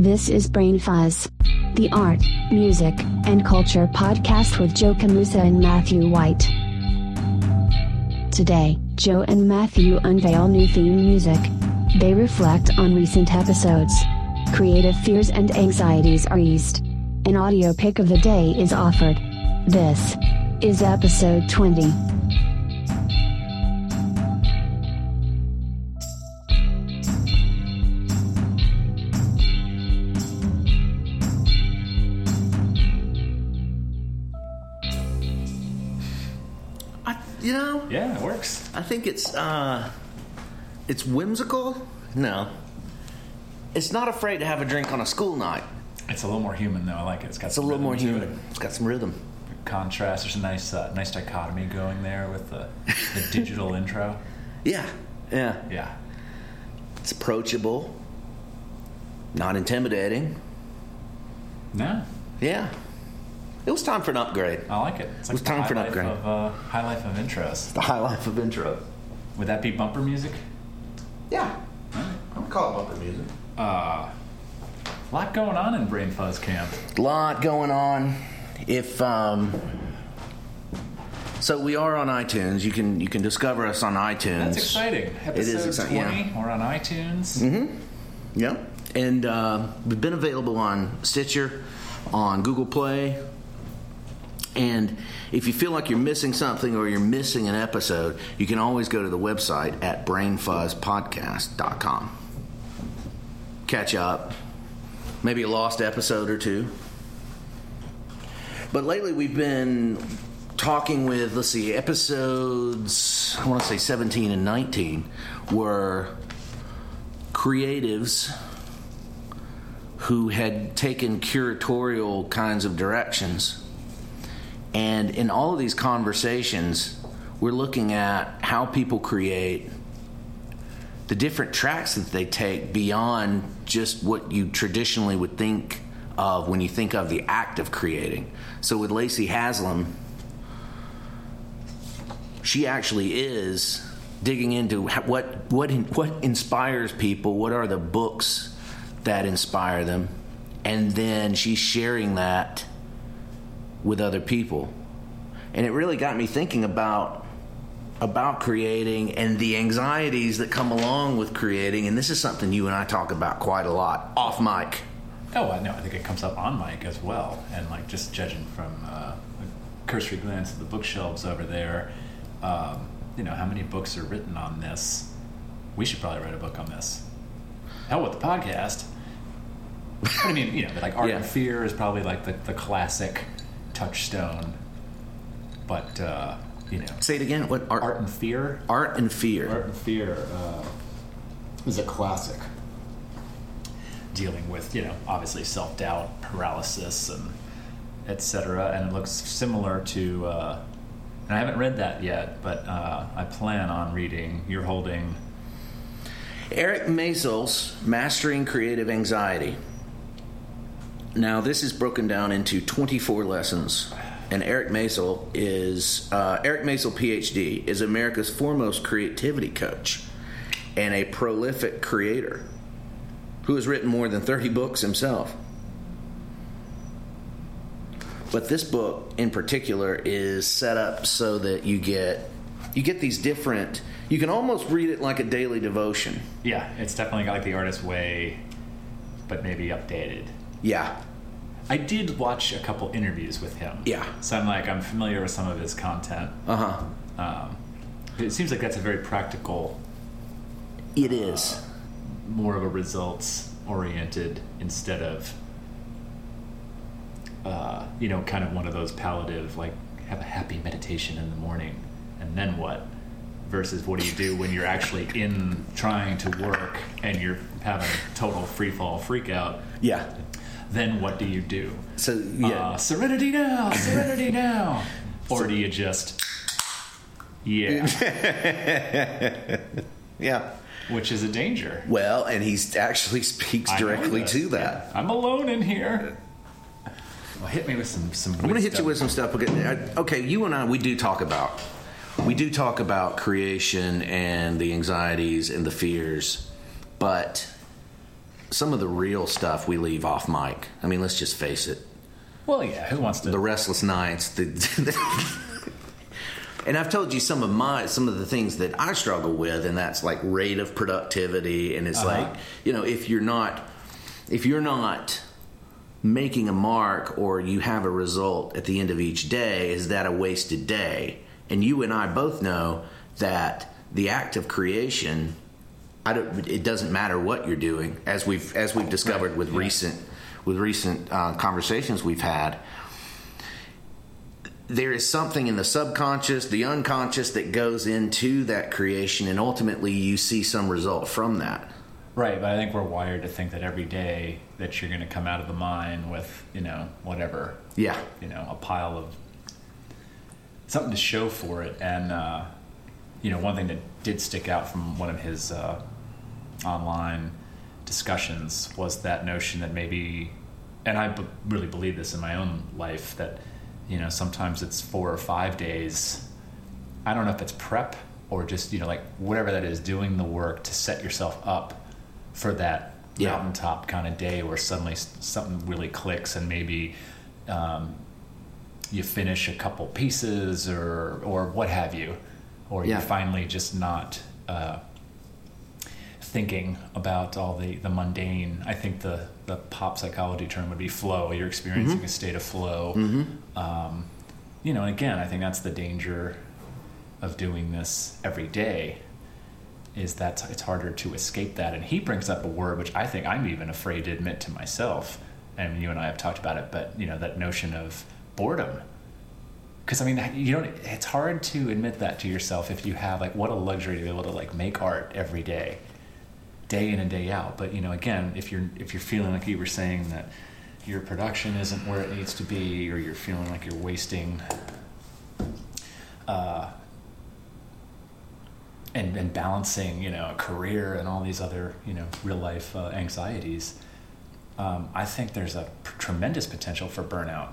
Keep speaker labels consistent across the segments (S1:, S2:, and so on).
S1: This is Brain Fuzz, the art, music, and culture podcast with Joe Camusa and Matthew White. Today, Joe and Matthew unveil new theme music. They reflect on recent episodes. Creative fears and anxieties are eased. An audio pick of the day is offered. This is episode 20.
S2: I think it's uh, it's whimsical. No, it's not afraid to have a drink on a school night.
S3: It's a little more human though. I like it. It's got
S2: It's a little more human. It's got some rhythm.
S3: Contrast. There's a nice, uh, nice dichotomy going there with the, the digital intro.
S2: Yeah, yeah.
S3: Yeah.
S2: It's approachable, not intimidating.
S3: No,
S2: Yeah, it was time for an upgrade.
S3: I like it. It's like
S2: was time for an upgrade.
S3: Of, uh, high life of intros.
S2: The high life of intro.
S3: Would that be bumper music?
S2: Yeah, I'm call it bumper music.
S3: Uh, a lot going on in Brain Fuzz Camp.
S2: A lot going on. If um, so, we are on iTunes. You can you can discover us on iTunes.
S3: That's exciting. Episode
S2: is exciting,
S3: 20.
S2: yeah.
S3: We're on iTunes. Mhm.
S2: Yep. And uh, we've been available on Stitcher, on Google Play. And if you feel like you're missing something or you're missing an episode, you can always go to the website at brainfuzzpodcast.com. Catch up. Maybe a lost episode or two. But lately we've been talking with, let's see, episodes, I want to say 17 and 19 were creatives who had taken curatorial kinds of directions. And in all of these conversations, we're looking at how people create the different tracks that they take beyond just what you traditionally would think of when you think of the act of creating. So with Lacey Haslam, she actually is digging into what what what inspires people, what are the books that inspire them, and then she's sharing that with other people. And it really got me thinking about about creating and the anxieties that come along with creating and this is something you and I talk about quite a lot off mic.
S3: Oh, I know. I think it comes up on mic as well, and like just judging from uh, a cursory glance at the bookshelves over there, um, you know how many books are written on this. We should probably write a book on this. Hell with the podcast. I mean, you know, like Art
S2: Yeah.
S3: and Fear is probably like the, the classic touchstone. But uh, you know,
S2: Say it again. What art
S3: Art and Fear.
S2: art and fear.
S3: Art and Fear uh, is a classic. Dealing with, you know, obviously self doubt, paralysis, and etc. And it looks similar to, uh, and I haven't read that yet, but uh, I plan on reading. You're holding,
S2: Eric Maisel's Mastering Creative Anxiety. Now, this is broken down into 24 lessons. And Eric Maisel is, uh, Eric Maisel, PhD, is America's foremost creativity coach and a prolific creator who has written more than 30 books himself. But this book in particular is set up so that you get you get these different you can almost read it like a daily devotion.
S3: yeah, it's definitely got like the artist way, but maybe updated.
S2: Yeah.
S3: I did watch a couple interviews with him.
S2: Yeah.
S3: So I'm like, I'm familiar with some of his content.
S2: Uh-huh.
S3: Um, it seems like that's a very practical
S2: It is.
S3: more of a results oriented instead of uh, you know kind of one of those palliative like have a happy meditation in the morning and then what versus what do you do when you're actually in trying to work and you're having a total free fall freak out
S2: Yeah.
S3: Then what do you do
S2: So yeah.
S3: uh, serenity now serenity now or do you just yeah
S2: yeah.
S3: which is a danger
S2: Well, and he actually speaks directly to that.
S3: I'm alone in here. Well, hit me with some some.
S2: I'm going to hit you with some stuff. Okay, you and I, we do talk about, we do talk about creation and the anxieties and the fears, but some of the real stuff we leave off mic. I mean, let's just face it.
S3: Well, yeah. Who wants to?
S2: The restless nights. The, and I've told you some of my some of the things that I struggle with, and that's like rate of productivity, and it's
S3: Uh-huh.
S2: like you know if you're not if you're not making a mark or you have a result at the end of each day, is that a wasted day? And you and I both know that the act of creation, it doesn't matter what you're doing, as we've as we've discovered with recent with recent uh, conversations we've had. There is something in the subconscious, the unconscious that goes into that creation, and ultimately you see some result from that.
S3: Right, but I think we're wired to think that every day that you're going to come out of the mine with, you know, whatever,
S2: Yeah,
S3: you know, a pile of something to show for it. And, uh, you know, one thing that did stick out from one of his uh, online discussions was that notion that maybe, and I b- really believe this in my own life, that, you know, sometimes it's four or five days. I don't know if it's prep or just, you know, like whatever that is, doing the work to set yourself up for that
S2: Yeah.
S3: mountaintop kind of day where suddenly something really clicks and maybe um, you finish a couple pieces or or what have you, or
S2: Yeah.
S3: you're finally just not uh, thinking about all the, the mundane. I think the, the pop psychology term would be flow. You're experiencing a state of flow. Um, you know, and again, I think that's the danger of doing this every day is that it's harder to escape that. And he brings up a word which I think I'm even afraid to admit to myself. And you and I have talked about it, but you know that notion of boredom. Because I mean, you don't. It's hard to admit that to yourself if you have like what a luxury to be able to like make art every day, day in and day out. But you know, again, if you're if you're feeling like you were saying that your production isn't where it needs to be, or you're feeling like you're wasting uh, and, and balancing, you know, a career and all these other, you know, real life uh, anxieties, um, I think there's a p- tremendous potential for burnout.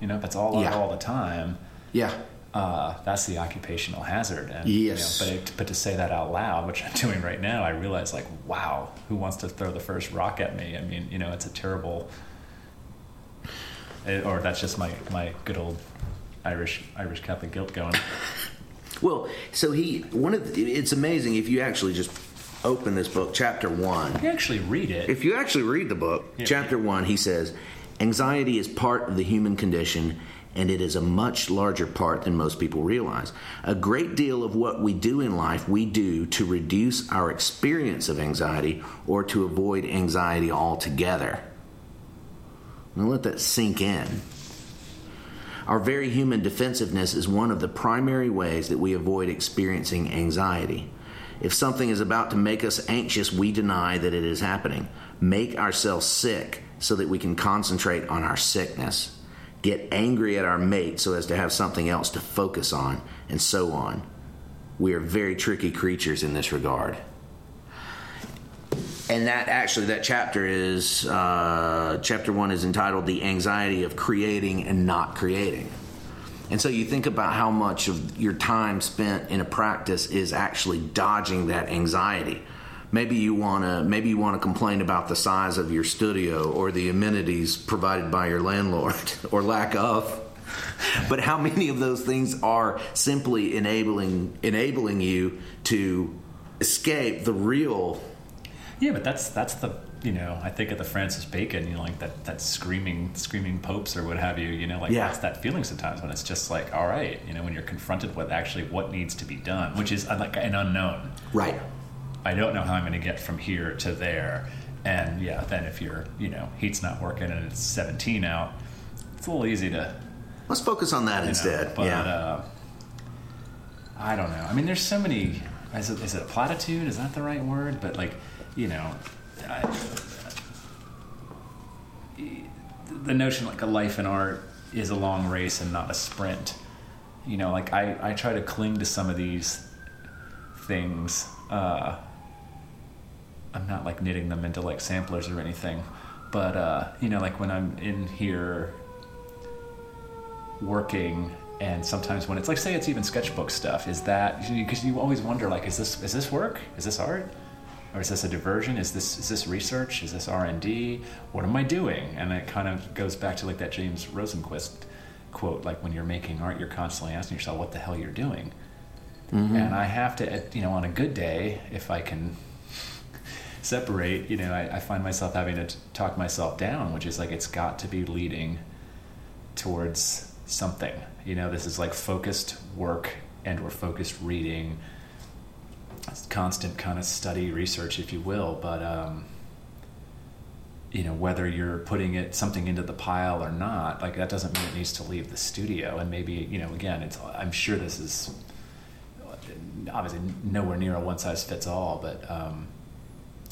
S3: You know, if it's all
S2: Yeah.
S3: all the time,
S2: yeah,
S3: uh, that's the occupational hazard. And,
S2: Yes.
S3: You know, but, it, but to say that out loud, which I'm doing right now, I realize like, wow, who wants to throw the first rock at me? I mean, you know, it's a terrible, it, or that's just my, my good old Irish Irish Catholic guilt going.
S2: Well, so he one of the, it's amazing if you actually just open this book, chapter one.
S3: You actually read it.
S2: If you actually read the book,
S3: Yeah.
S2: chapter one, he says, anxiety is part of the human condition. And it is a much larger part than most people realize. A great deal of what we do in life, we do to reduce our experience of anxiety or to avoid anxiety altogether. Now let that sink in. Our very human defensiveness is one of the primary ways that we avoid experiencing anxiety. If something is about to make us anxious, we deny that it is happening. Make ourselves sick so that we can concentrate on our sickness. Get angry at our mate so as to have something else to focus on, and so on. We are very tricky creatures in this regard. And that actually, that chapter is, uh, chapter one is entitled The Anxiety of Creating and Not Creating. And so you think about how much of your time spent in a practice is actually dodging that anxiety. Maybe you want to maybe you want to complain about the size of your studio or the amenities provided by your landlord or lack of. But how many of those things are simply enabling enabling you to escape the real
S3: Yeah, but that's that's the you know I think of the Francis Bacon, you know, like that that screaming screaming popes or what have you. You know, like
S2: Yeah.
S3: that's that feeling sometimes when it's just like, all right, you know, when you're confronted with actually what needs to be done, which is uh, like an unknown.
S2: right
S3: I don't know how I'm going to get from here to there. And yeah, then if your you know heat's not working and it's 17 out, it's a little easy to
S2: Let's focus on that
S3: you know,
S2: instead.
S3: but,
S2: yeah.
S3: Uh, I don't know. I mean, there's so many. Is it, is it a platitude? Is that the right word? But like, you know, I, the notion like a life in art is a long race and not a sprint. You know, like I, I try to cling to some of these things. Uh, I'm not like knitting them into like samplers or anything, but uh, you know, like when I'm in here working and sometimes when it's like say it's even sketchbook stuff is that because you always wonder like is this is this work is this art or is this a diversion? Is this is this research? Is this R and D? What am I doing? And it kind of goes back to like that James Rosenquist quote, like when you're making art, you're constantly asking yourself what the hell you're doing. Mm-hmm. And I have to, you know, on a good day, if I can separate, you know, I, I find myself having to talk myself down, which is like it's got to be leading towards something. You know, this is like focused work and or focused reading, constant kind of study, research, if you will. But um, you know, whether you're putting it something into the pile or not, like that doesn't mean it needs to leave the studio. And maybe you know, again, it's I'm sure this is obviously nowhere near a one size fits all, but um,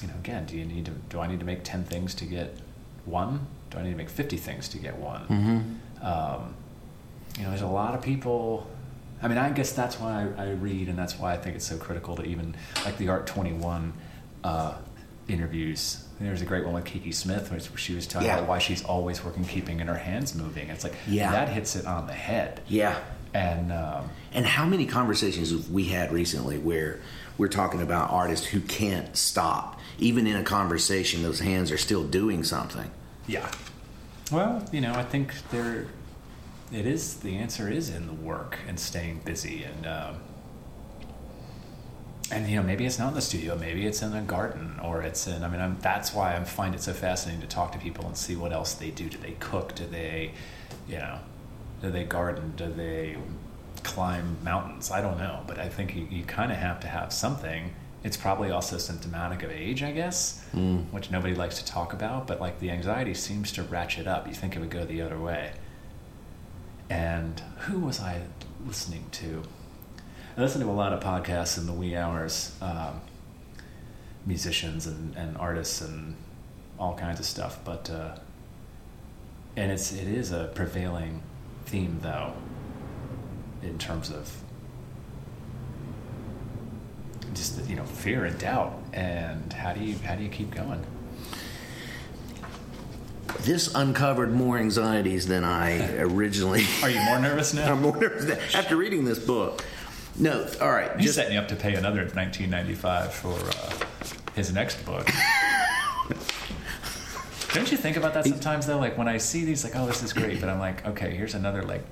S3: you know, again, do you need to do I need to make ten things to get one? Do I need to make fifty things to get one? Mm-hmm. Um, you know, there's a lot of people. I mean, I guess that's why I, I, read, and that's why I think it's so critical to even like the Art Twenty One uh, interviews. There's a great one with Kiki Smith where she was talking yeah. about why she's always working, keeping and her hands moving. It's like yeah. that hits it on the head.
S2: Yeah.
S3: And um,
S2: and how many conversations have we had recently where we're talking about artists who can't stop, even in a conversation, those hands are still doing something.
S3: Yeah. Well, you know, I think there it is the answer is in the work and staying busy and um, and you know maybe it's not in the studio maybe it's in the garden or it's in i mean I'm, that's why i find it so fascinating to talk to people and see what else they do do they cook do they you know do they garden do they climb mountains i don't know but i think you, you kind of have to have something it's probably also symptomatic of age i guess mm. which nobody likes to talk about but like the anxiety seems to ratchet up you think it would go the other way and who was I listening to? I listen to a lot of podcasts in the wee hours, um, musicians and, and artists and all kinds of stuff. But uh, and it's it is a prevailing theme though, in terms of just you know fear and doubt and how do you how do you keep going?
S2: this uncovered more anxieties than I originally.
S3: Are you more nervous now?
S2: I'm more nervous now. after reading this book. No, all right.
S3: He's just, setting you up to pay another 1995 for uh, his next book. Don't you think about that sometimes though? Like when I see these, like, oh, this is great, but I'm like, okay, here's another like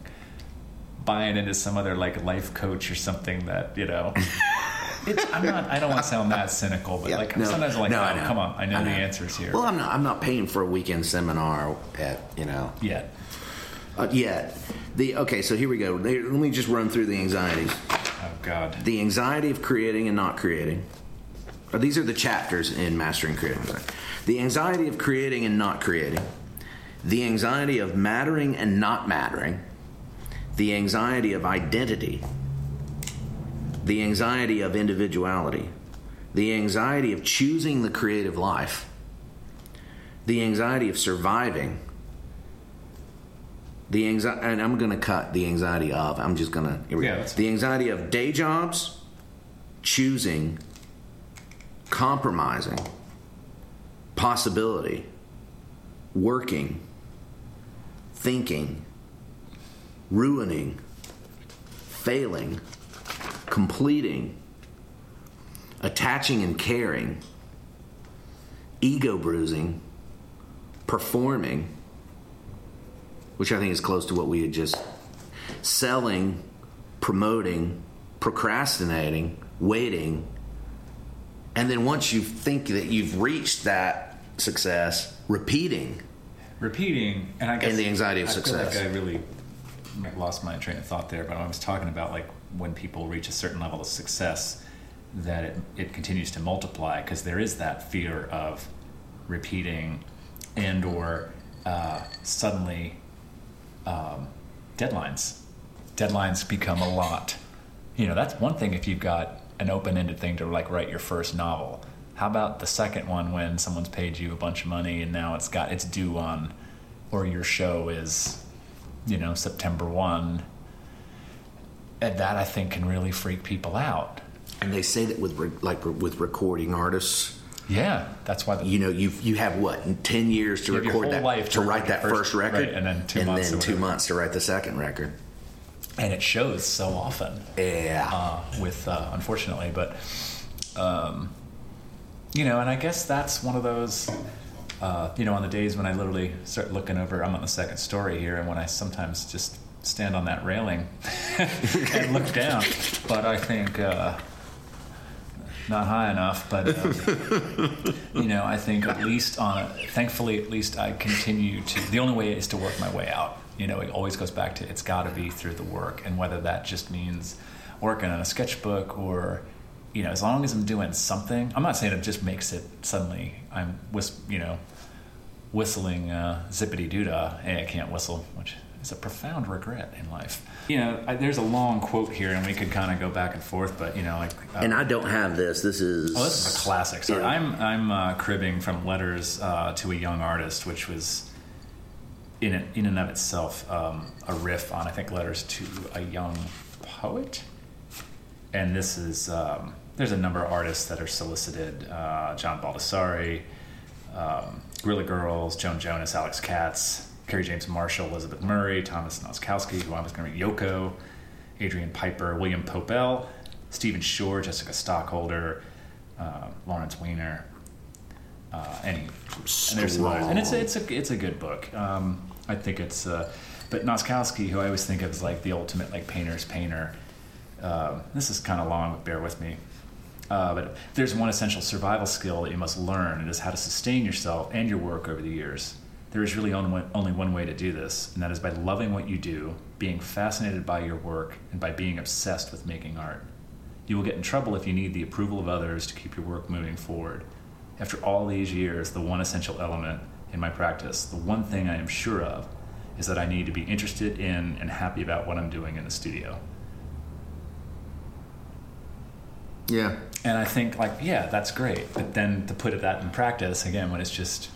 S3: buying into some other like life coach or something that you know. I'm not. I don't want to sound that cynical, but yeah, like no, sometimes I'm like, no, oh, come on, I know, I know, the answers here.
S2: Well, I'm not. I'm not paying for a weekend seminar at you know
S3: yet.
S2: Uh, yet the okay. So here we go. Let me just run through the anxieties.
S3: Oh God.
S2: The anxiety of creating and not creating. These are the chapters in mastering creating. The anxiety of creating and not creating. The anxiety of mattering and not mattering. The anxiety of identity the anxiety of individuality, the anxiety of choosing the creative life, the anxiety of surviving, the anxiety, and I'm going to cut the anxiety of, I'm just going to, yeah, the anxiety of day jobs, choosing, compromising, possibility, working, thinking, ruining, failing completing, attaching and caring, ego bruising, performing, which I think is close to what we had just selling, promoting, procrastinating, waiting. And then once you think that you've reached that success, repeating.
S3: Repeating, and I guess
S2: and the anxiety of
S3: I
S2: success.
S3: Like I really lost my train of thought there, but I was talking about like when people reach a certain level of success that it, it continues to multiply because there is that fear of repeating and or uh, suddenly um, deadlines. Deadlines become a lot. You know that's one thing if you've got an open-ended thing to like write your first novel. How about the second one when someone's paid you a bunch of money and now it's got it's due on or your show is you know september 1 and that I think can really freak people out.
S2: And they say that with re- like with recording artists.
S3: Yeah, that's why. The,
S2: you know, you you have what ten years to record that to, to write that first, first record,
S3: right, and then two
S2: and
S3: months,
S2: then two months to write the second record.
S3: And it shows so often.
S2: Yeah.
S3: Uh, with uh, unfortunately, but um, you know, and I guess that's one of those, uh, you know, on the days when I literally start looking over, I'm on the second story here, and when I sometimes just stand on that railing and look down, but I think uh, not high enough. But um, you know, I think at least on, thankfully, at least I continue to. The only way is to work my way out. You know, it always goes back to it's got to be through the work, and whether that just means working on a sketchbook or you know, as long as I'm doing something, I'm not saying it just makes it suddenly I'm, whis- you know, whistling uh, zippity doo dah. Hey, I can't whistle, which is a profound regret in life. You know, I, there's a long quote here, and we could kind of go back and forth, but you know, like. Uh,
S2: And I don't have this. This is.
S3: Oh, this is a classic. So
S2: Yeah.
S3: I'm I'm uh, cribbing from letters uh, to a young artist, which was in it, in and of itself um, a riff on I think letters to a young poet. And this is um, there's a number of artists that are solicited: uh, John Baldessari, um, Guerrilla Girls, Joan Jonas, Alex Katz, Kerry James Marshall, Elizabeth Murray, Thomas Nozkowski, who I was going to read, Yoko, Adrian Piper, William Pope.L, Stephen Shore, Jessica Stockholder, uh, Lawrence Weiner, uh, and, and there's some others. And it's a, it's a it's a good book. Um, I think it's, uh, but Nozkowski, who I always think of as like the ultimate like painter's painter. Uh, this is kind of long, but bear with me. Uh, but there's one essential survival skill that you must learn. And it is how to sustain yourself and your work over the years. There is really only one, way to do this, and that is by loving what you do, being fascinated by your work, and by being obsessed with making art. You will get in trouble if you need the approval of others to keep your work moving forward. After all these years, the one essential element in my practice, the one thing I am sure of, is that I need to be interested in and happy about what I'm doing in the studio.
S2: Yeah.
S3: And I think, like, yeah, that's great. But then to put that in practice, again, when it's just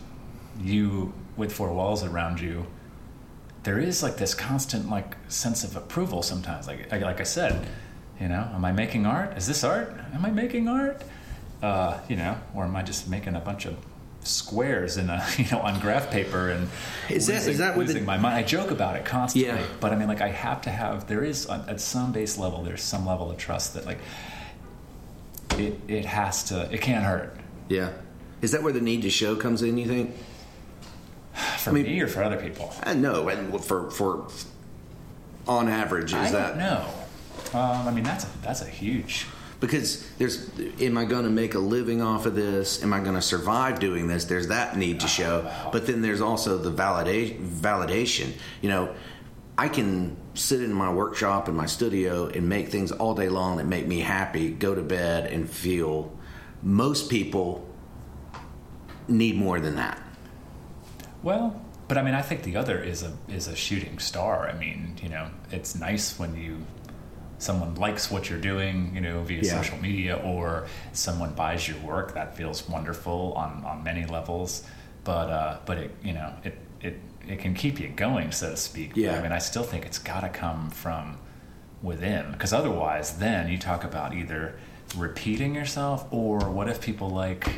S3: you with four walls around you, there is like this constant like sense of approval sometimes. Like, like I said, you know, am I making art? Is this art? Am I making art? Uh, you know, or am I just making a bunch of squares in a you know on graph paper and
S2: Is that-
S3: losing,
S2: is that what the-
S3: my mind? I joke about it constantly,
S2: Yeah.
S3: but I mean, like, I have to have. There is uh, at some base level, there's some level of trust that like it it has to. It can't hurt
S2: Yeah. Is that where the need to show comes in? You think?
S3: For
S2: I mean-
S3: me or for other people.
S2: I know, and for for on average, is
S3: I
S2: that
S3: don't. Um, I mean, that's a, that's a huge.
S2: because there's am I going to make a living off of this? Am I going to survive doing this? There's that need to show,
S3: wow.
S2: but then there's also the validation. Validation. You know, I can sit in my workshop in my studio and make things all day long that make me happy. Go to bed and feel. Most people need more than that.
S3: Well, but I mean, I think the other is a is a shooting star. I mean, you know, it's nice when you someone likes what you're doing, you know, via
S2: Yeah.
S3: social media, or someone buys your work. That feels wonderful on on many levels. But uh, but it you know it it it can keep you going, so to speak. But,
S2: Yeah.
S3: I mean, I still think it's got to come from within, because otherwise, then you talk about either repeating yourself, or what if people like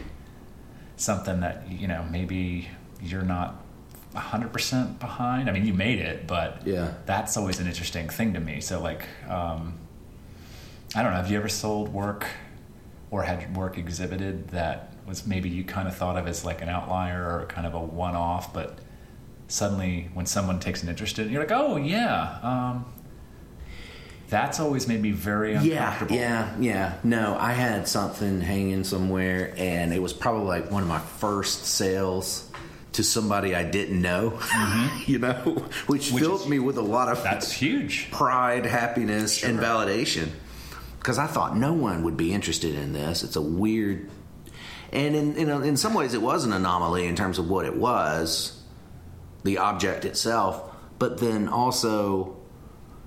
S3: something that you know maybe you're not 100% behind i mean you made it but
S2: Yeah.
S3: that's always an interesting thing to me so like um, i don't know have you ever sold work or had work exhibited that was maybe you kind of thought of as like an outlier or kind of a one-off but suddenly when someone takes an interest in it you're like oh yeah um, that's always made me very
S2: Yeah,
S3: uncomfortable
S2: yeah, yeah. No, I had something hanging somewhere, and it was probably like one of my first sales to somebody I didn't know. you know, which,
S3: Mm-hmm. Which
S2: filled
S3: is-
S2: me with a lot of
S3: that's huge
S2: pride, happiness, and validation. Because I thought no one would be interested in this. It's a weird, and in in, in some ways, it was an anomaly in terms of what it was, the object itself. But then also,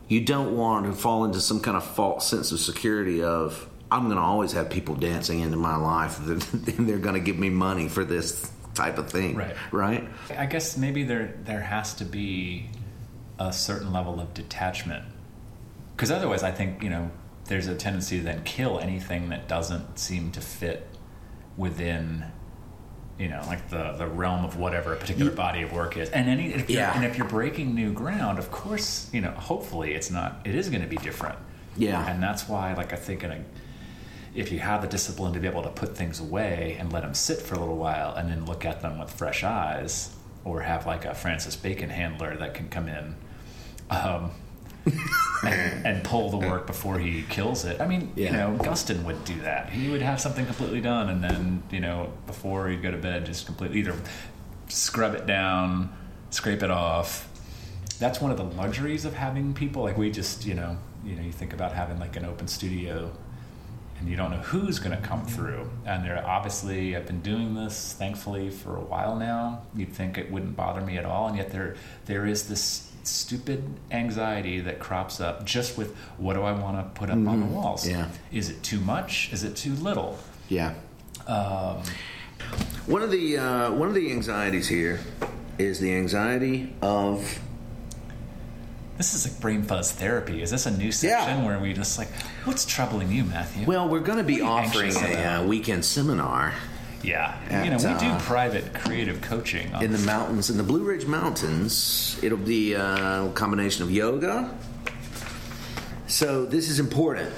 S2: you don't want to fall into some kind of false sense of security of I'm going to always have people dancing into my life, and they're going to give me money for this type of thing,
S3: Right.
S2: Right?
S3: I guess maybe there there has to be a certain level of detachment, because otherwise, I think you know there's a tendency to then kill anything that doesn't seem to fit within you know like the the realm of whatever a particular body of work is. And any if
S2: Yeah.
S3: and if you're breaking new ground, of course, you know hopefully it's not it is going to be different.
S2: Yeah.
S3: and that's why like I think in a if you have the discipline to be able to put things away and let them sit for a little while and then look at them with fresh eyes, or have like a Francis Bacon handler that can come in um, and, and pull the work before he kills it. I mean, you know, Guston would do that. He would have something completely done, and then you know, before he'd go to bed, just completely either scrub it down, scrape it off. That's one of the luxuries of having people like we just, you know, you know, you think about having like an open studio and you don't know who's going to come through. And they're obviously, I've been doing this thankfully for a while now. You'd think it wouldn't bother me at all, and yet there there is this stupid anxiety that crops up just with what do I want to put up on the walls?
S2: Yeah.
S3: Is it too much? Is it too little?
S2: Yeah.
S3: Um,
S2: One of the uh, one of the anxieties here is the anxiety of
S3: this is like brain fuzz therapy. Is this a new section
S2: Yeah.
S3: where we just like, what's troubling you, Matthew?
S2: well, we're going to be
S3: What are you
S2: offering a uh, weekend seminar
S3: yeah,
S2: At,
S3: you know, we do
S2: uh,
S3: private creative coaching.
S2: In the mountains in the Blue Ridge Mountains. It'll be uh, a combination of yoga. So this is important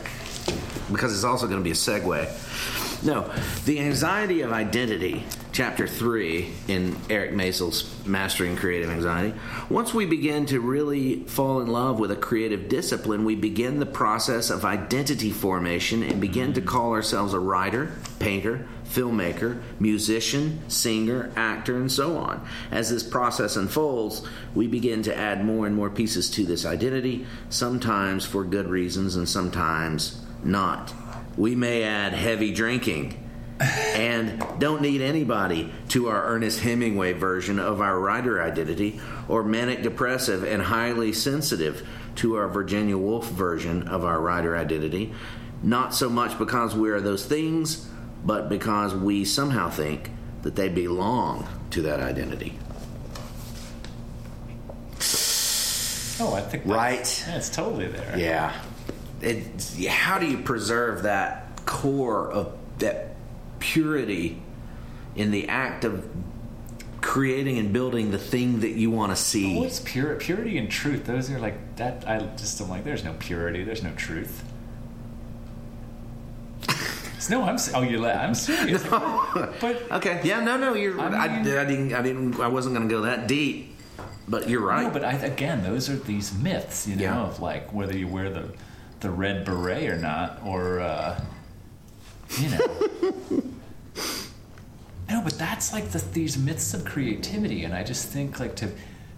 S2: because it's also going to be a segue. No, the anxiety of identity, chapter three in Eric Maisel's Mastering Creative Anxiety. Once we begin to really fall in love with a creative discipline, we begin the process of identity formation and begin to call ourselves a writer, painter, filmmaker, musician, singer, actor, and so on. As this process unfolds, we begin to add more and more pieces to this identity, sometimes for good reasons and sometimes not. We may add heavy drinking and don't need anybody to our Ernest Hemingway version of our writer identity or manic depressive and highly sensitive to our Virginia Woolf version of our writer identity. Not so much because we are those things, but because we somehow think that they belong to that identity.
S3: oh, I think that's-
S2: Right.
S3: Yeah, it's totally there.
S2: Yeah. It, how do you preserve that core of that purity in the act of creating and building the thing that you want to see?
S3: What's pure purity and truth? Those are like that. I just am like, there's no purity. There's no truth. no, I'm. Oh, you. la- I'm serious. But
S2: Okay. Yeah. No. No. You're. I,
S3: I
S2: I, didn't. I didn't. I wasn't going to go that deep. But you're right.
S3: no, but I, again, those are these myths, you know,
S2: Yeah.
S3: of like whether you wear the the red beret or not, or uh, you know. no, but that's like the, these myths of creativity, and I just think like to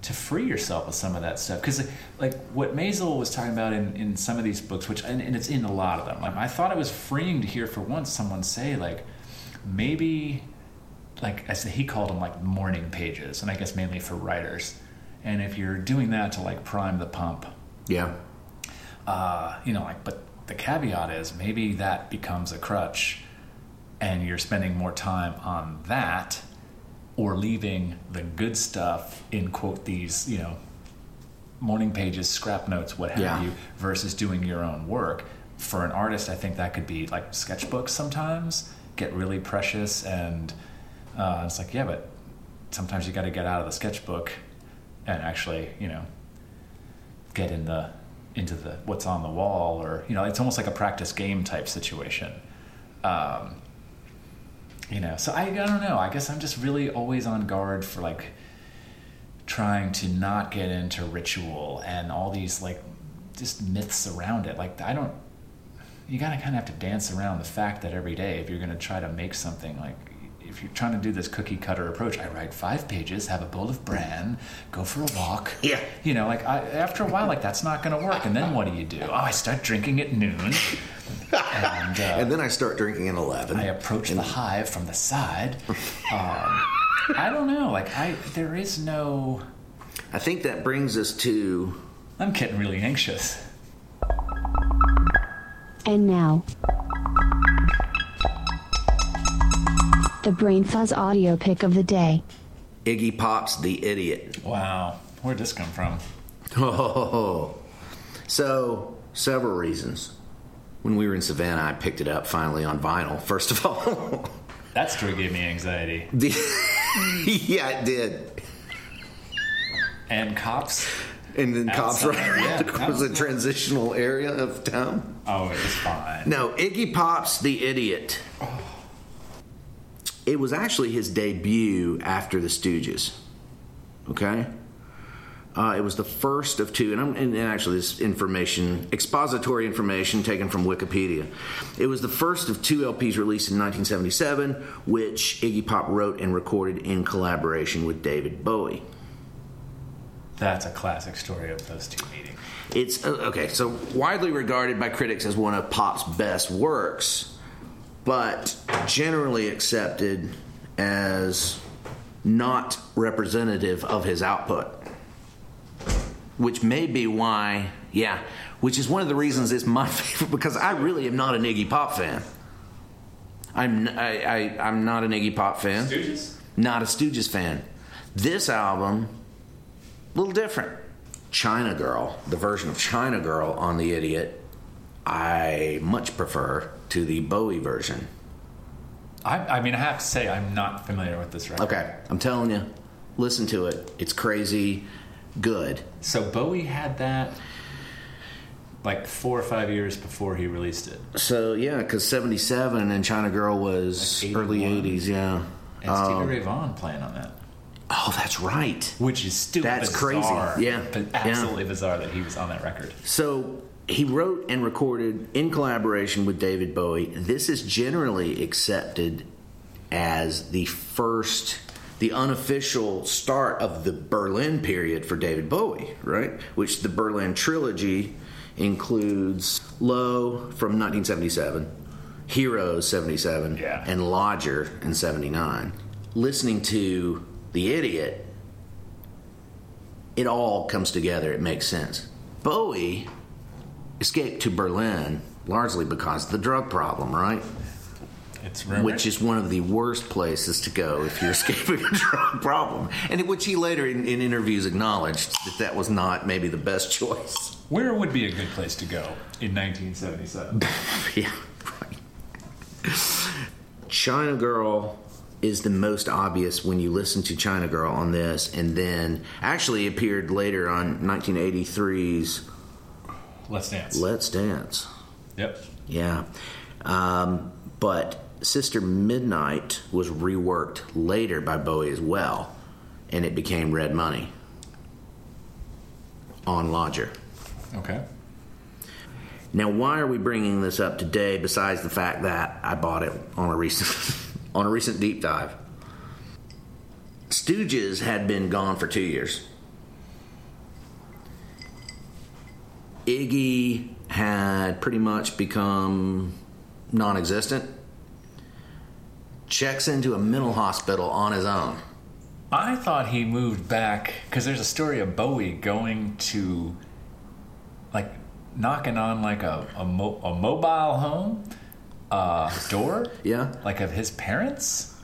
S3: to free yourself of some of that stuff because like what Maisel was talking about in, in some of these books, which and, and it's in a lot of them. Like, I thought it was freeing to hear for once someone say like maybe like as he called them like morning pages, and I guess mainly for writers. And if you're doing that to like prime the pump,
S2: yeah.
S3: uh, you know, like, but the caveat is maybe that becomes a crutch, and you're spending more time on that, or leaving the good stuff in quote these, you know, morning pages, scrap notes, what have
S2: Yeah.
S3: you, versus doing your own work. For an artist, I think that could be like sketchbooks sometimes get really precious, and uh, it's like, yeah, but sometimes you got to get out of the sketchbook and actually, you know, get in the into the what's on the wall, or you know, it's almost like a practice game type situation. Um, you know, so I, I don't know. I guess I'm just really always on guard for like trying to not get into ritual and all these like just myths around it. Like I don't. You gotta kind of have to dance around the fact that every day, if you're gonna try to make something like. If you're trying to do this cookie cutter approach, I write five pages, have a bowl of bran, go for a walk.
S2: Yeah.
S3: You know, like I, after a while, like that's not going to work. And then what do you do? Oh, I start drinking at noon, and uh,
S2: And then I start drinking at eleven.
S3: I approach the hive from the side. Um, I don't know. Like I, there is no.
S2: I think that brings us to
S3: I'm getting really anxious.
S1: And now, the Brain Fuzz audio pick of the day.
S2: Iggy Pop's "The Idiot."
S3: Wow, where'd this come from?
S2: Oh, so several reasons. When we were in Savannah, I picked it up finally on vinyl. First of all,
S3: That story gave me anxiety.
S2: Yeah, it did.
S3: And cops.
S2: And then cops right
S3: yeah,
S2: around the was a transitional area of town.
S3: Oh, it was fine.
S2: No, Iggy Pop's The Idiot. It was actually his debut after the Stooges. Okay? Uh, it was the first of two, and, I'm, and actually, this information, expository information taken from Wikipedia. It was the first of two LPs released in 1977, which Iggy Pop wrote and recorded in collaboration with David Bowie.
S3: That's a classic story of those two meeting.
S2: It's uh, okay, so widely regarded by critics as one of Pop's best works, but generally accepted as not representative of his output. Which may be why, yeah, which is one of the reasons it's my favorite because I really am not an Iggy Pop fan. I'm I, I I'm not an Iggy Pop fan.
S3: Stooges?
S2: Not a Stooges fan. This album, a little different. China Girl, the version of China Girl on The Idiot, I much prefer to the Bowie version.
S3: I, I mean, I have to say, I'm not familiar with this record.
S2: Okay, I'm telling you, listen to it. It's crazy good.
S3: So Bowie had that like four or five years before he released it.
S2: So, yeah, because 77 and China Girl was
S3: Like
S2: early 80s, yeah.
S3: And
S2: Um,
S3: Stevie Ray Vaughan playing on that.
S2: oh, that's right.
S3: Which is stupid.
S2: That's
S3: bizarre,
S2: crazy. Yeah.
S3: But
S2: Yeah.
S3: absolutely bizarre that he was on that record.
S2: So he wrote and recorded in collaboration with David Bowie. This is generally accepted as the first, the unofficial start of the Berlin period for David Bowie, right? Which the Berlin trilogy includes Low from 1977, Heroes 77,
S3: Yeah.
S2: and Lodger in 79. Listening to The Idiot, it all comes together. It makes sense. Bowie escaped to Berlin largely because of the drug problem, right?
S3: It's.
S2: Which is one of the worst places to go if you're escaping a drug problem. And which he later in, in interviews acknowledged that that was not maybe the best choice.
S3: Where would be a good place to go in 1977?
S2: yeah, right. China Girl is the most obvious when you listen to China Girl on this, and then actually appeared later on 1983's
S3: Let's dance.
S2: Let's Dance.
S3: yep.
S2: Yeah. Um, but Sister Midnight was reworked later by Bowie as well, and it became Red Money on Lodger.
S3: Okay.
S2: Now, why are we bringing this up today? Besides the fact that I bought it on a recent on a recent deep dive, Stooges had been gone for two years. Iggy had pretty much become non-existent. Checks into a mental hospital on his own.
S3: I thought he moved back because there's a story of Bowie going to, like, knocking on like a a, mo- a mobile home uh, door,
S2: Yeah,
S3: like of his parents,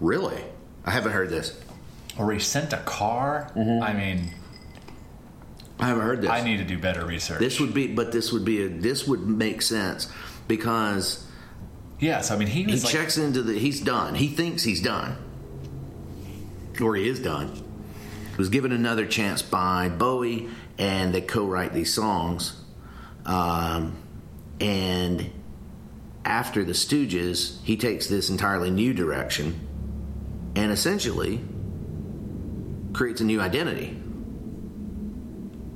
S2: really? I haven't heard this.
S3: or he sent a car. I mean,
S2: I haven't heard this.
S3: I need to do better research.
S2: This would be, but this would be a this would make sense because
S3: yes, I mean he
S2: he
S3: like,
S2: checks into the he's done. He thinks he's done, or he is done. He was given another chance by Bowie, and they co-write these songs. Um, and after the Stooges, he takes this entirely new direction, and essentially creates a new identity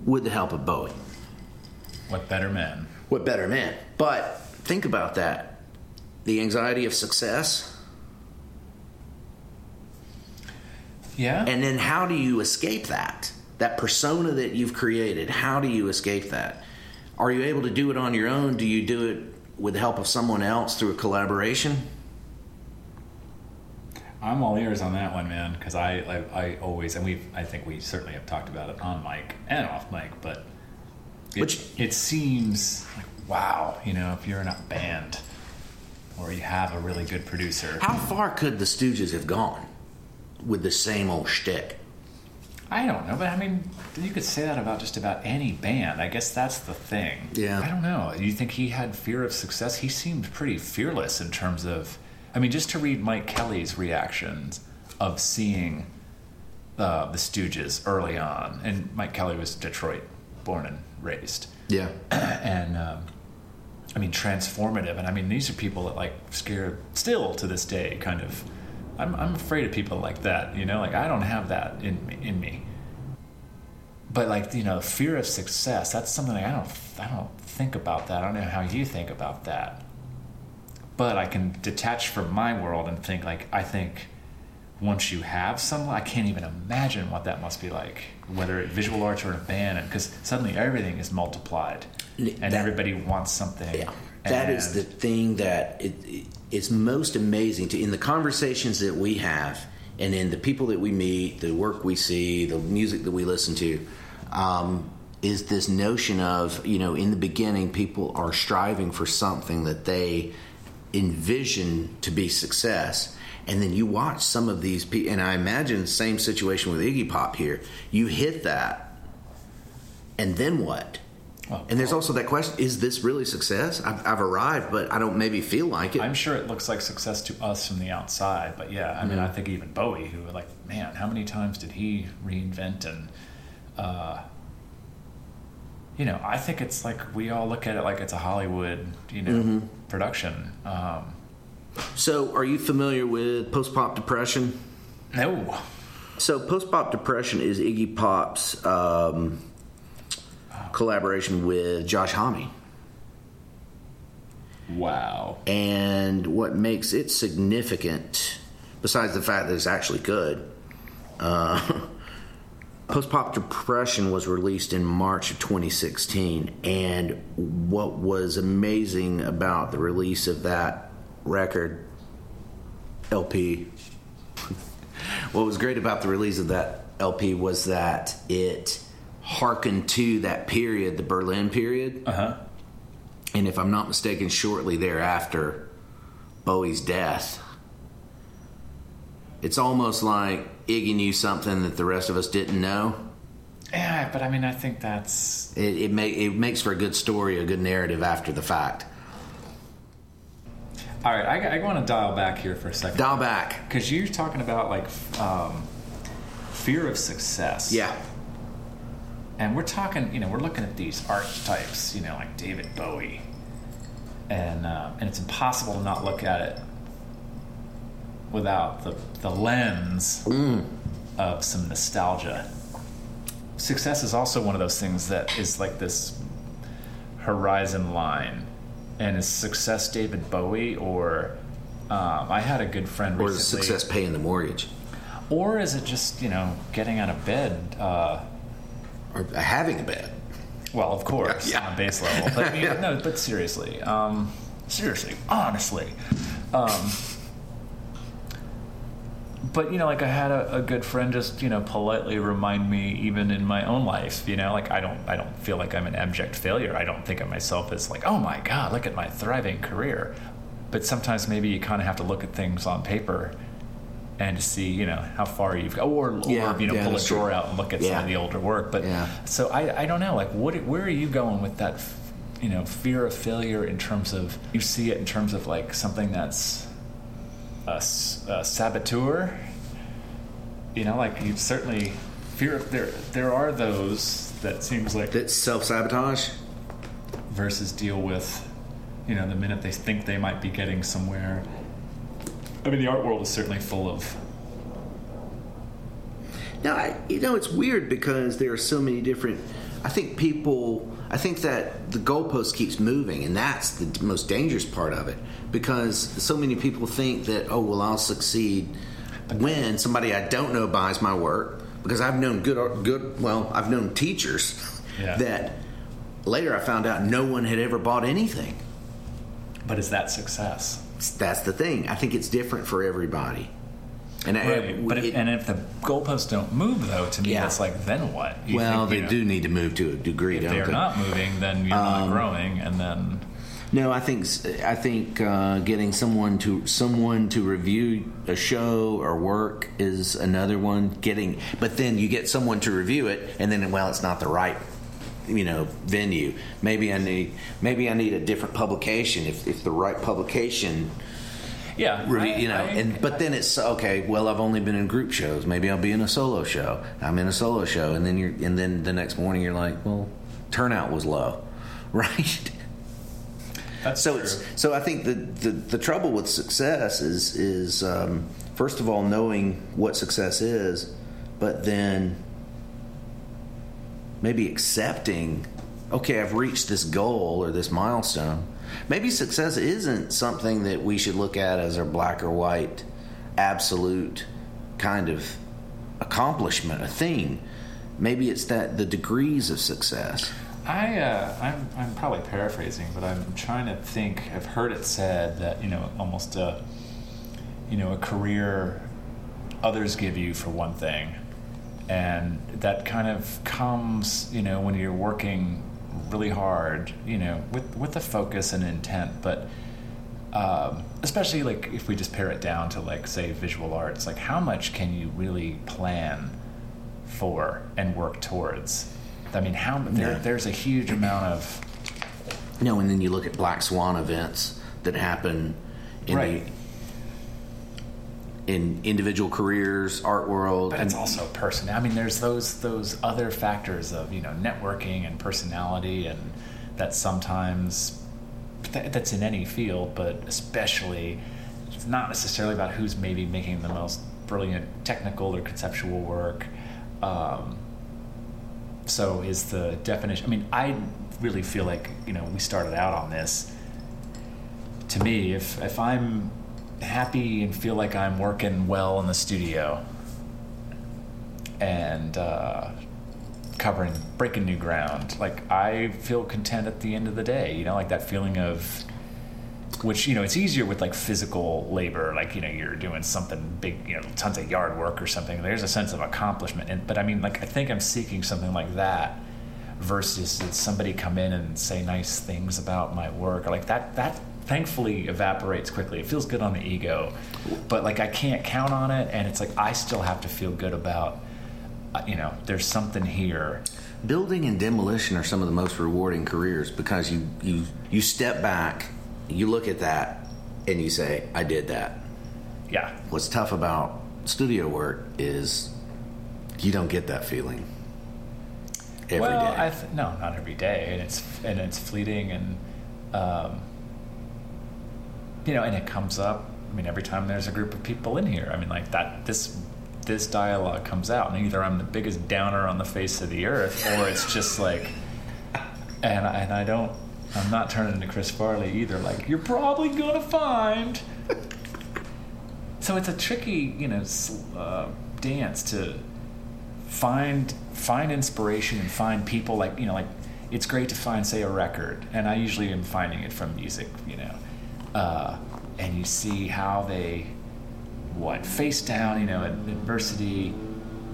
S2: with the help of Bowie.
S3: what better man?
S2: What better man? But think about that. The anxiety of success,
S3: Yeah,
S2: and then how do you escape that? That persona that you've created, how do you escape that? Are you able to do it on your own? Do you do it with the help of someone else through a collaboration?
S3: I'm all ears on that one, man, because I, I I always and we I think we certainly have talked about it on mic and off mic, but it,
S2: Which-
S3: it seems like wow, you know, if you're in a band or you have a really good producer,
S2: How far could the Stooges have gone with the same old shtick?
S3: I don't know, but I mean, you could say that about just about any band. I guess that's the thing.
S2: Yeah.
S3: I don't know. You think he had fear of success? He seemed pretty fearless in terms of. I mean, just to read Mike Kelley's reactions of seeing uh, the Stooges early on, and Mike Kelly was Detroit born and raised,
S2: Yeah.
S3: and um, I mean transformative. And I mean these are people that like scare still to this day. Kind of, I'm I'm afraid of people like that. You know, like I don't have that in me, in me. But like you know, fear of success. That's something I don't I don't think about that. I don't know how you think about that. But I can detach from my world and think like I think once you have someone, I can't even imagine what that must be like, whether it visual arts or a band, because suddenly everything is multiplied, and
S2: That-
S3: everybody wants something.
S2: Yeah, that is the thing that it, it, it's most amazing to in the conversations that we have, and in the people that we meet, the work we see, the music that we listen to, um, is this notion of you know in the beginning people are striving for something that they envision to be success. And then you watch some of these people, and I imagine the same situation with Iggy Pop here. You hit that, and then what?
S3: Well,
S2: And there's also that question: Is this really success? I've, I've arrived, but I don't maybe feel like it.
S3: I'm sure it looks like success to us from the outside, but yeah, I mean, I think even Bowie, who like, man, how many times did he reinvent and, uh, you know, I think it's like we all look at it like it's a Hollywood, you know, production. Um,
S2: so, are you familiar with post-pop depression?
S3: no,
S2: So, post-pop depression is Iggy Pop's um, collaboration with Josh Homme.
S3: wow,
S2: And what makes it significant, besides the fact that it's actually good, uh, Post Pop Depression was released in March of 2016. And what was amazing about the release of that record, LP, what was great about the release of that LP was that it hearkened to that period, the Berlin period.
S3: uh huh,
S2: And if I'm not mistaken, shortly thereafter, Bowie's death. It's almost like Iggy knew something that the rest of us didn't know.
S3: yeah, but I mean, I think that's
S2: It it, make, it makes for a good story, a good narrative after the fact.
S3: all right. I, I want to dial back here for a second.
S2: Dial back.
S3: because you're talking about like um, fear of success.
S2: Yeah.
S3: and we're talking. You know, we're looking at these archetypes. You know, like David Bowie, and uh, and it's impossible to not look at it without the the lens of some nostalgia. Success is also one of those things that is like this horizon line. And is success David Bowie or um, I had a good friend
S2: Or
S3: recently.
S2: Or is success paying the mortgage?
S3: Or is it just, you know, getting out of bed? Uh,
S2: Or having a bed?
S3: well, of course,
S2: Yeah.
S3: on a base level. But I mean, no, but seriously, um, seriously, honestly. Um, but you know, like I had a, a good friend just you know politely remind me, even in my own life, you know, like I don't, I don't feel like I'm an abject failure. I don't think of myself as like, oh my god, look at my thriving career. But sometimes maybe you kind of have to look at things on paper and to see, you know, how far you've got, or, or
S2: Yeah,
S3: you know,
S2: yeah,
S3: pull a
S2: that's true.
S3: drawer out and look at some of the older work. But
S2: Yeah.
S3: so I, I don't know, like, what, where are you going with that, you know, fear of failure in terms of, you see it in terms of like something that's a, a saboteur? You know, like you certainly fear there, there are those that seems like
S2: That's self sabotage?
S3: versus deal with, you know, the minute they think they might be getting somewhere. I mean, the art world is certainly full of
S2: No, I, you know it's weird because there are so many different. I think people. I think that the goalpost keeps moving, and that's the most dangerous part of it because so many people think that oh well I'll succeed when somebody I don't know buys my work because I've known good good well I've known teachers
S3: Yeah.
S2: that later I found out no one had ever bought anything.
S3: But is that success?
S2: That's the thing. I think it's different for everybody. And I-
S3: Right. But if,
S2: it-
S3: and if the goalposts don't move, though, to me,
S2: Yeah.
S3: that's like then what? You
S2: well,
S3: think,
S2: they
S3: know,
S2: do need to move to a degree.
S3: If they're
S2: they?
S3: not moving, then you're not um, growing, and then
S2: No, I think I think uh, getting someone to someone to review a show or work is another one. Getting, but then you get someone to review it, and then well, it's not the right you know venue. Maybe I need maybe I need a different publication. If if the right publication
S3: Yeah,
S2: Really,
S3: I-
S2: you know,
S3: I-
S2: and but then it's okay. Well, I've only been in group shows. Maybe I'll be in a solo show. I'm in a solo show, and then you're, and then the next morning you're like, well, turnout was low, right?
S3: That's
S2: So
S3: true.
S2: it's so I think the, the the trouble with success is is um, first of all knowing what success is, but then maybe accepting, okay, I've reached this goal or this milestone. Maybe success isn't something that we should look at as a black or white, absolute kind of accomplishment, a thing. Maybe it's that the degrees of success.
S3: I, uh, I'm, I'm probably paraphrasing, but I'm trying to think. I've heard it said that you know almost a, you know, a career others give you for one thing, and that kind of comes, you know, when you're working really hard, you know, with with a focus and intent, but. Um, especially like if we just pare it down to like say visual arts, like how much can you really plan for and work towards? I mean, how there,
S2: Yeah.
S3: there's a huge amount of
S2: You know, and then you look at Black Swan events that happen in
S3: Right.
S2: the in individual careers, art world,
S3: but it's also person. I mean, there's those those other factors of you know networking and personality, and that sometimes that, that's in any field, but especially it's not necessarily about who's maybe making the most brilliant technical or conceptual work. Um, so is the definition? I mean, I really feel like you know we started out on this. To me, if if I'm happy and feel like I'm working well in the studio and uh, covering breaking new ground, like I feel content at the end of the day. You know, like that feeling of which you know it's easier with like physical labor like you know you're doing something big you know tons of yard work or something there's a sense of accomplishment and but i mean like i think i'm seeking something like that versus did somebody come in and say nice things about my work or like that that thankfully evaporates quickly it feels good on the ego but like i can't count on it and it's like i still have to feel good about uh, you know there's something here.
S2: Building and demolition are some of the most rewarding careers because you you you step back, you look at that, and you say, "I did that."
S3: yeah
S2: What's tough about studio work is you don't get that feeling every day.
S3: well, I th- no, not every day, and it's and it's fleeting, and um, you know, and it comes up. I mean, every time there's a group of people in here, I mean, like that. This this dialogue comes out, and either I'm the biggest downer on the face of the earth, or it's just like, and I- and I don't. I'm not turning into Chris Farley either. Like you're probably gonna find. So it's a tricky, you know, uh, dance to find find inspiration and find people like you know like it's great to find say a record and i usually am finding it from music you know uh, and you see how they what face down you know adversity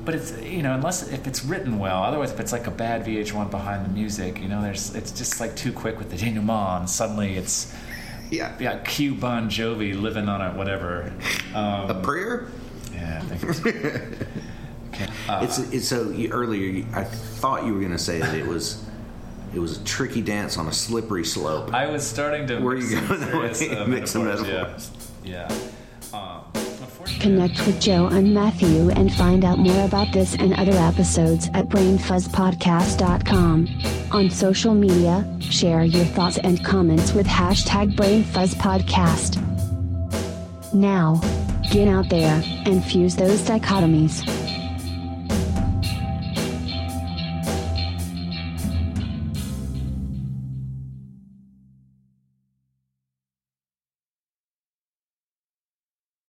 S3: but it's you know unless if it's written well otherwise if it's like a bad vh1 behind the music you know there's it's just like too quick with the denouement and suddenly it's
S2: yeah,
S3: yeah q bon jovi living on a whatever um,
S2: a prayer.
S3: yeah i think it's
S2: it's it's so you, earlier. I thought you were going to say that it was it was a tricky dance on a slippery slope.
S3: I was starting to
S2: Where
S3: mix
S2: you going?
S3: serious, uh,
S2: Mix some
S3: metaphors, Yeah. yeah. Um,
S1: Connect with Joe and Matthew and find out more about this and other episodes at brainfuzzpodcast.com. On social media, share your thoughts and comments with hashtag brainfuzzpodcast. Now, get out there and fuse those dichotomies.